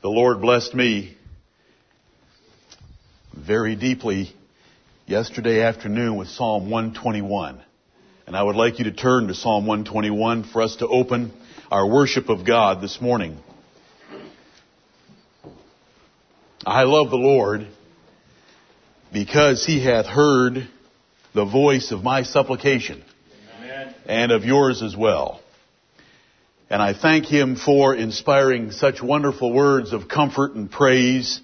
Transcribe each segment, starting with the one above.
The Lord blessed me very deeply yesterday afternoon with Psalm 121. And I would like you to turn to Psalm 121 for us to open our worship of God this morning. I love the Lord because he hath heard the voice of my supplication Amen. and of yours as well. And I thank him for inspiring such wonderful words of comfort and praise,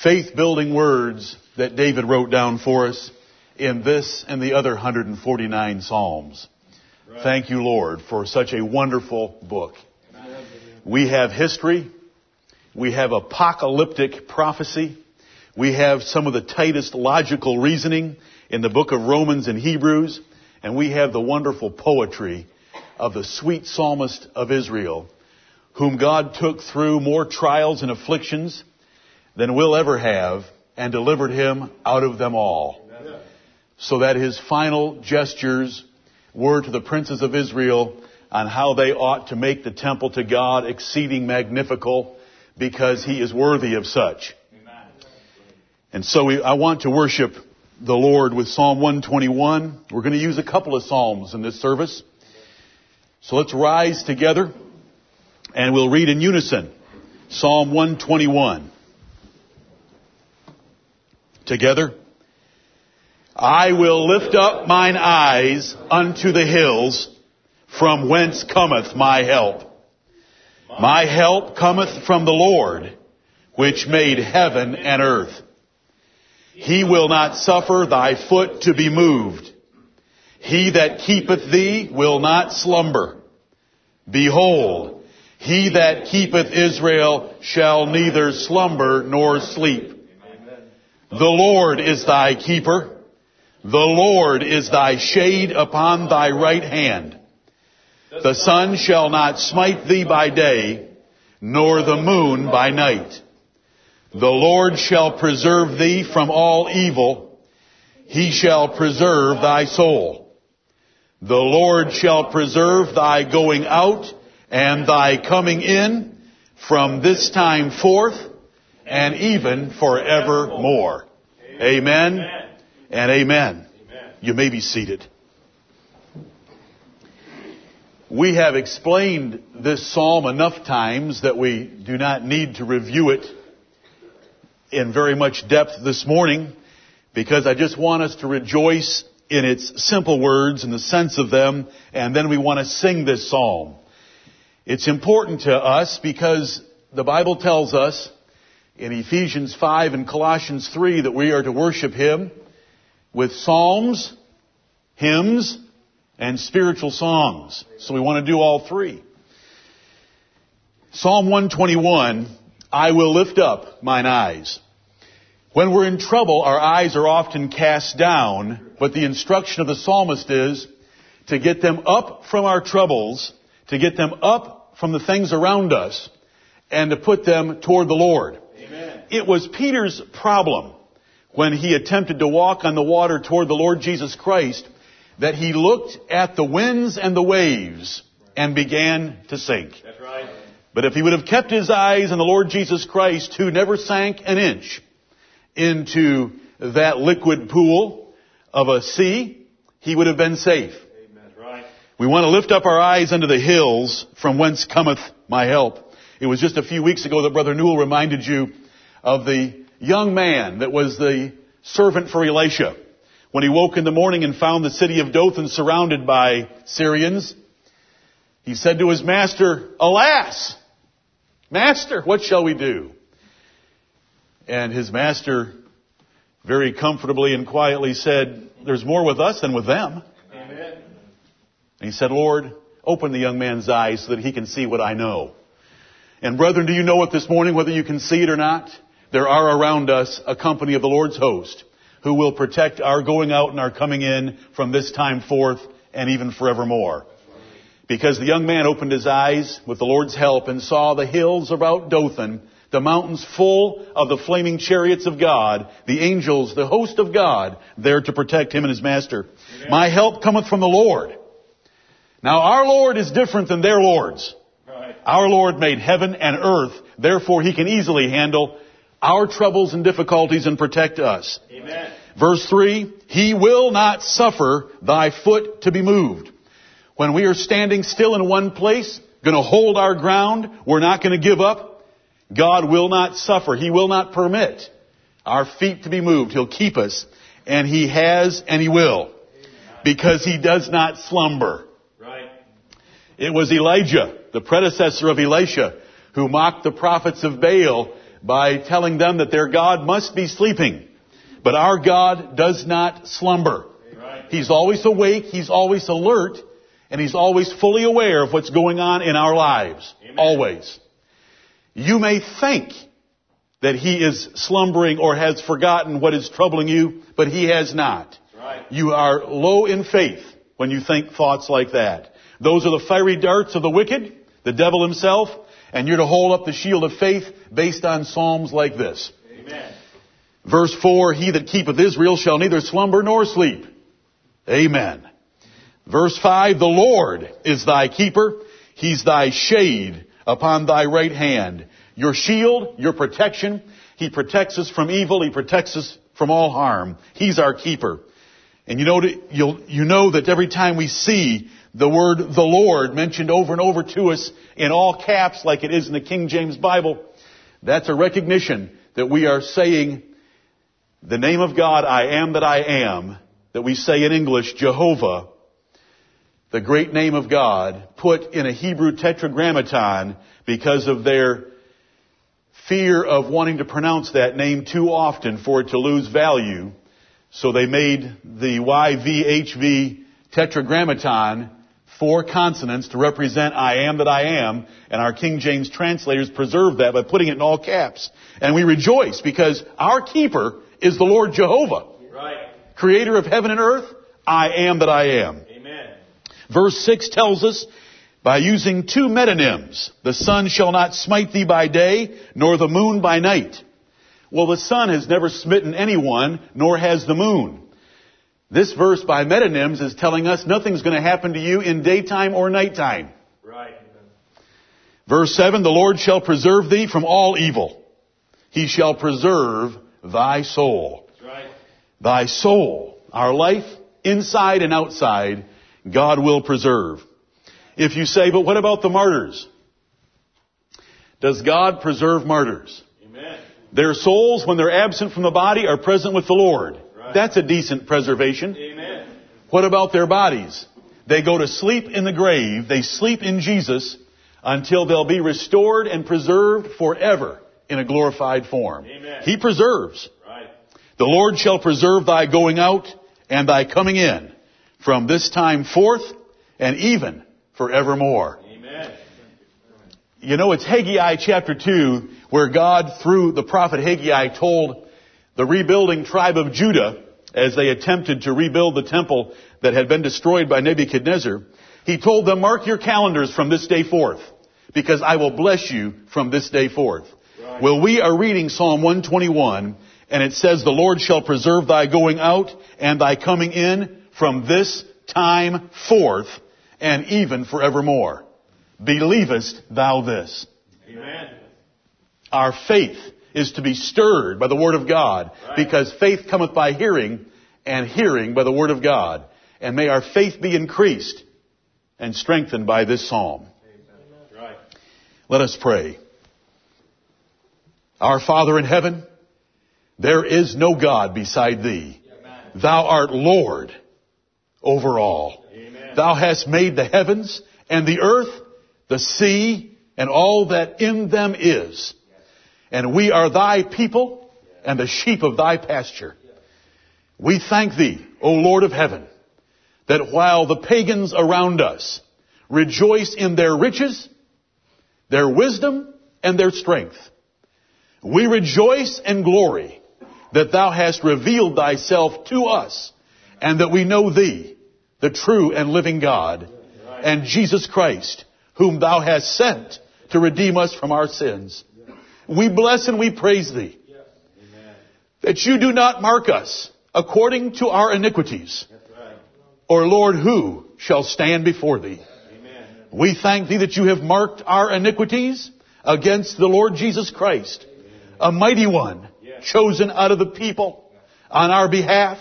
faith building words that David wrote down for us in this and the other 149 Psalms. Right. Thank you, Lord, for such a wonderful book. We have history. We have apocalyptic prophecy. We have some of the tightest logical reasoning in the book of Romans and Hebrews. And we have the wonderful poetry of the sweet psalmist of Israel, whom God took through more trials and afflictions than we'll ever have and delivered him out of them all. So that his final gestures were to the princes of Israel on how they ought to make the temple to God exceeding magnifical because he is worthy of such. And so we, I want to worship the Lord with Psalm 121. We're going to use a couple of Psalms in this service. So let's rise together and we'll read in unison Psalm 121. Together. I will lift up mine eyes unto the hills from whence cometh my help. My help cometh from the Lord, which made heaven and earth. He will not suffer thy foot to be moved. He that keepeth thee will not slumber. Behold, he that keepeth Israel shall neither slumber nor sleep. The Lord is thy keeper. The Lord is thy shade upon thy right hand. The sun shall not smite thee by day, nor the moon by night. The Lord shall preserve thee from all evil. He shall preserve thy soul. The Lord shall preserve thy going out and thy coming in from this time forth and even forevermore. Amen and amen. You may be seated. We have explained this psalm enough times that we do not need to review it in very much depth this morning because I just want us to rejoice in its simple words and the sense of them and then we want to sing this psalm. It's important to us because the Bible tells us in Ephesians 5 and Colossians 3 that we are to worship Him with psalms, hymns, and spiritual songs. So we want to do all three. Psalm 121, I will lift up mine eyes. When we're in trouble, our eyes are often cast down, but the instruction of the psalmist is to get them up from our troubles, to get them up from the things around us, and to put them toward the Lord. Amen. It was Peter's problem when he attempted to walk on the water toward the Lord Jesus Christ that he looked at the winds and the waves and began to sink. That's right. But if he would have kept his eyes on the Lord Jesus Christ, who never sank an inch into that liquid pool of a sea, he would have been safe. Right. We want to lift up our eyes unto the hills from whence cometh my help. It was just a few weeks ago that Brother Newell reminded you of the young man that was the servant for Elisha. When he woke in the morning and found the city of Dothan surrounded by Syrians, he said to his master, Alas! Master, what shall we do? And his master very comfortably and quietly said, There's more with us than with them. Amen. And he said, Lord, open the young man's eyes so that he can see what I know. And brethren, do you know it this morning, whether you can see it or not? There are around us a company of the Lord's host who will protect our going out and our coming in from this time forth and even forevermore. Because the young man opened his eyes with the Lord's help and saw the hills about Dothan, the mountains full of the flaming chariots of God, the angels, the host of God, there to protect him and his master. My help cometh from the Lord. Now our Lord is different than their lords. Right. Our Lord made heaven and earth, therefore He can easily handle our troubles and difficulties and protect us. Amen. Verse 3, He will not suffer thy foot to be moved. When we are standing still in one place, going to hold our ground, we're not going to give up, God will not suffer. He will not permit our feet to be moved. He'll keep us, and He has and He will, because He does not slumber. Right. It was Elijah, the predecessor of Elisha, who mocked the prophets of Baal by telling them that their God must be sleeping. But our God does not slumber. Right. He's always awake, He's always alert, and He's always fully aware of what's going on in our lives. Amen. Always. You may think that He is slumbering or has forgotten what is troubling you, but He has not. Right. You are low in faith when you think thoughts like that. Those are the fiery darts of the wicked, the devil himself, and you're to hold up the shield of faith based on psalms like this. Amen. Verse 4, He that keepeth Israel shall neither slumber nor sleep. Amen. Verse 5, The Lord is thy keeper. He's thy shade upon thy right hand. Your shield, your protection. He protects us from evil. He protects us from all harm. He's our keeper. And you know, you know that every time we see the word the Lord mentioned over and over to us in all caps like it is in the King James Bible, that's a recognition that we are saying the name of God, I am that I am, that we say in English, Jehovah, the great name of God, put in a Hebrew tetragrammaton because of their fear of wanting to pronounce that name too often for it to lose value. So they made the YVHV tetragrammaton four consonants to represent I am that I am, and our King James translators preserved that by putting it in all caps. And we rejoice because our keeper is the Lord Jehovah, Right. creator of heaven and earth. I am that I am. Verse 6 tells us, by using two metonyms, the sun shall not smite thee by day, nor the moon by night. Well, the sun has never smitten anyone, nor has the moon. This verse by metonyms is telling us nothing's going to happen to you in daytime or nighttime. Right. Verse 7, the Lord shall preserve thee from all evil. He shall preserve thy soul. Right. Thy soul, our life, inside and outside, God will preserve. If you say, but what about the martyrs? Does God preserve martyrs? Amen. Their souls, when they're absent from the body, are present with the Lord. Right. That's a decent preservation. Amen. What about their bodies? They go to sleep in the grave, they sleep in Jesus until they'll be restored and preserved forever in a glorified form. Amen. He preserves. Right. The Lord shall preserve thy going out and thy coming in from this time forth and even forevermore. Amen. You know, it's Haggai chapter 2 where God, through the prophet Haggai, told the rebuilding tribe of Judah as they attempted to rebuild the temple that had been destroyed by Nebuchadnezzar. He told them, mark your calendars from this day forth because I will bless you from this day forth. Right. Well, we are reading Psalm 121 and it says, the Lord shall preserve thy going out and thy coming in from this time forth and even forevermore. Believest thou this? Amen. Our faith is to be stirred by the Word of God Right. because faith cometh by hearing and hearing by the Word of God. And may our faith be increased and strengthened by this psalm. Right. Let us pray. Our Father in heaven, there is no God beside thee. Thou art Lord over all. Amen. Thou hast made the heavens and the earth, the sea, and all that in them is. And we are thy people and the sheep of thy pasture. We thank thee, O Lord of heaven, that while the pagans around us rejoice in their riches, their wisdom, and their strength, we rejoice and glory that thou hast revealed thyself to us and that we know thee, the true and living God, and Jesus Christ, whom thou hast sent to redeem us from our sins. We bless and we praise thee that you do not mark us according to our iniquities, or Lord, who shall stand before thee? We thank thee that you have marked our iniquities against the Lord Jesus Christ, a mighty one, chosen out of the people on our behalf,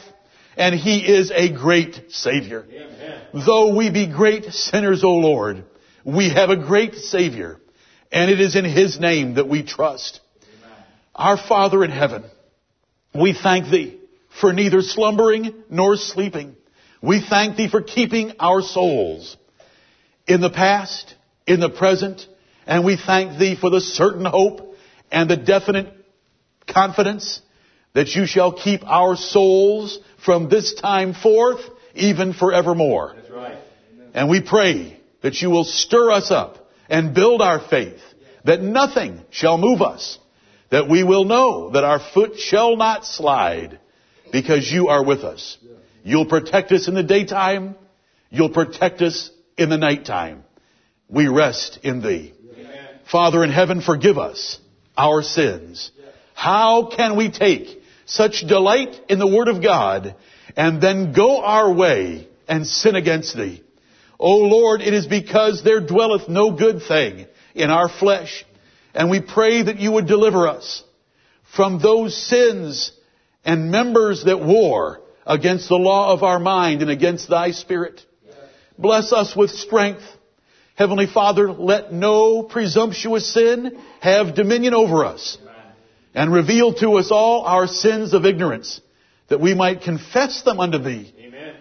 and he is a great Savior. Though we be great sinners, O Lord, we have a great Savior, and it is in his name that we trust. Our Father in heaven, we thank thee for neither slumbering nor sleeping. We thank thee for keeping our souls in the past, in the present, and we thank thee for the certain hope and the definite confidence that you shall keep our souls from this time forth, even forevermore. That's right. And we pray that you will stir us up and build our faith, that nothing shall move us, that we will know that our foot shall not slide, because you are with us. You'll protect us in the daytime. You'll protect us in the nighttime. We rest in thee. Father in heaven, forgive us our sins. How can we take such delight in the Word of God and then go our way and sin against thee? O Lord, it is because there dwelleth no good thing in our flesh. And we pray that you would deliver us from those sins and members that war against the law of our mind and against thy spirit. Bless us with strength. Heavenly Father, let no presumptuous sin have dominion over us and reveal to us all our sins of ignorance that we might confess them unto thee Amen.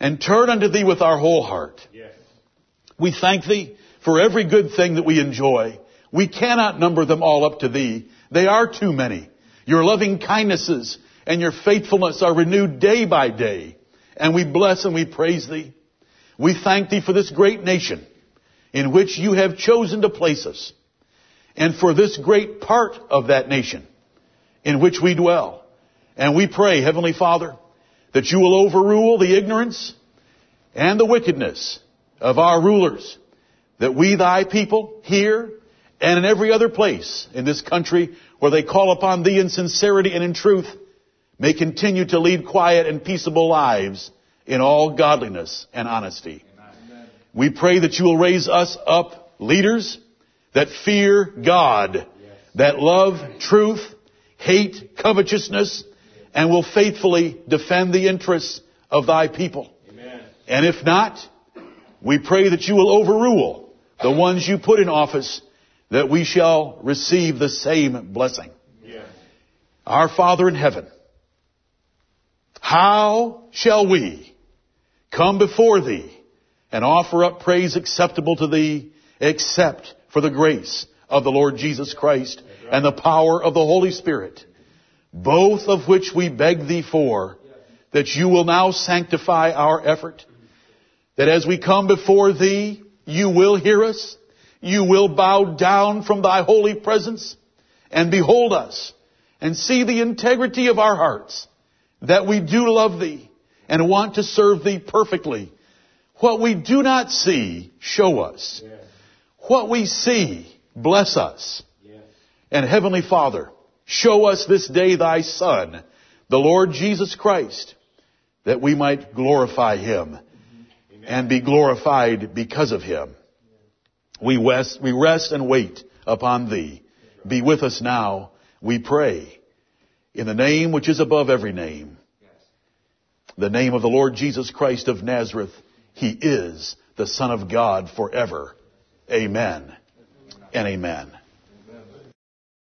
and turn unto thee with our whole heart. Yes. We thank thee for every good thing that we enjoy. We cannot number them all up to thee. They are too many. Your loving kindnesses and your faithfulness are renewed day by day. And we bless and we praise thee. We thank thee for this great nation in which you have chosen to place us and for this great part of that nation in which we dwell. And we pray, Heavenly Father, that you will overrule the ignorance and the wickedness of our rulers, that we, thy people, here and in every other place in this country where they call upon thee in sincerity and in truth, may continue to lead quiet and peaceable lives in all godliness and honesty. We pray that you will raise us up leaders that fear God, that love truth, hate covetousness, and will faithfully defend the interests of thy people. Amen. And if not, we pray that you will overrule the ones you put in office, that we shall receive the same blessing. Yes. Our Father in heaven, how shall we come before thee and offer up praise acceptable to thee except for the grace of the Lord Jesus Christ and the power of the Holy Spirit, both of which we beg thee for, that you will now sanctify our effort, that as we come before thee, you will hear us, you will bow down from thy holy presence and behold us and see the integrity of our hearts, that we do love thee and want to serve thee perfectly. What we do not see, show us. What we see, bless us. Yes. And Heavenly Father, show us this day thy Son, the Lord Jesus Christ, that we might glorify him mm-hmm. and be glorified because of him. We rest, we rest and wait upon thee. Be with us now, we pray, in the name which is above every name, the name of the Lord Jesus Christ of Nazareth. He is the Son of God forever. Amen and amen.